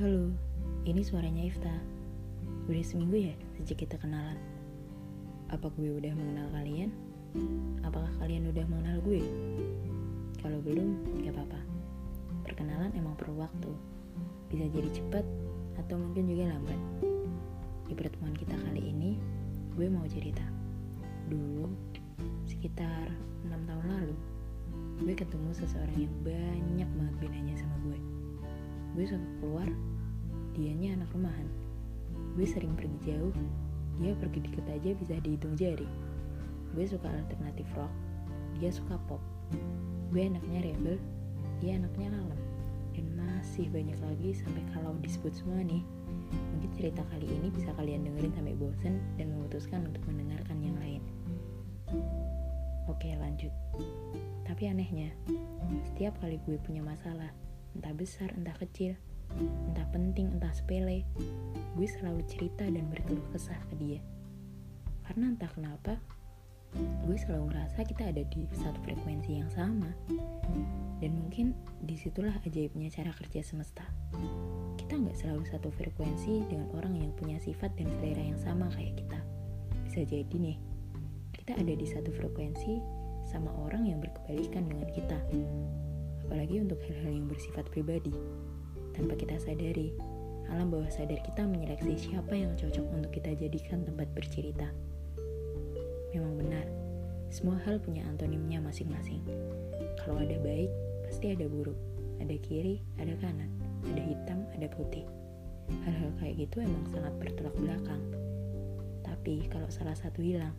Ini suaranya Ifta. Udah seminggu ya sejak kita kenalan. Apa gue udah mengenal kalian? Apakah kalian udah mengenal gue? Kalau belum, gak apa-apa. Perkenalan emang perlu waktu. Bisa jadi cepat atau mungkin juga lambat. Di pertemuan kita kali ini, gue mau cerita. Dulu, sekitar 6 tahun lalu, gue ketemu seseorang yang banyak banget bedanya sama gue. Gue suka keluar, dianya anak rumahan. Gue sering pergi jauh, dia pergi dikit aja bisa dihitung jari. Gue suka alternatif rock, dia suka pop. Gue anaknya rebel, dia anaknya lalem. Dan masih banyak lagi sampai kalau disebut semua nih. Mungkin cerita kali ini bisa kalian dengerin sampai bosen dan memutuskan untuk mendengarkan yang lain. Oke lanjut. Tapi anehnya, setiap kali gue punya masalah, entah besar entah kecil, entah penting entah sepele, gue selalu cerita dan berkeluh kesah ke dia. Karena entah kenapa, gue selalu ngerasa kita ada di satu frekuensi yang sama. Dan mungkin di situlah ajaibnya cara kerja semesta. Kita nggak selalu satu frekuensi dengan orang yang punya sifat dan selera yang sama kayak kita. Bisa jadi nih, kita ada di satu frekuensi sama orang yang berkebalikan dengan kita. Apalagi untuk hal-hal yang bersifat pribadi. Tanpa kita sadari, alam bawah sadar kita menyeleksi siapa yang cocok untuk kita jadikan tempat bercerita. Memang benar, semua hal punya antonimnya masing-masing. Kalau ada baik, pasti ada buruk. Ada kiri, ada kanan. Ada hitam, ada putih. Hal-hal kayak gitu emang sangat bertolak belakang. Tapi kalau salah satu hilang,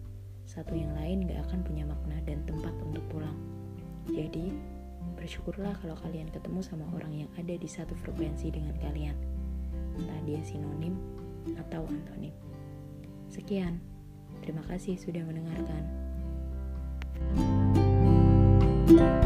satu yang lain gak akan punya makna dan tempat untuk pulang. Jadi, bersyukurlah kalau kalian ketemu sama orang yang ada di satu frekuensi dengan kalian. Entah dia sinonim atau antonim. Sekian. Terima kasih sudah mendengarkan. thank you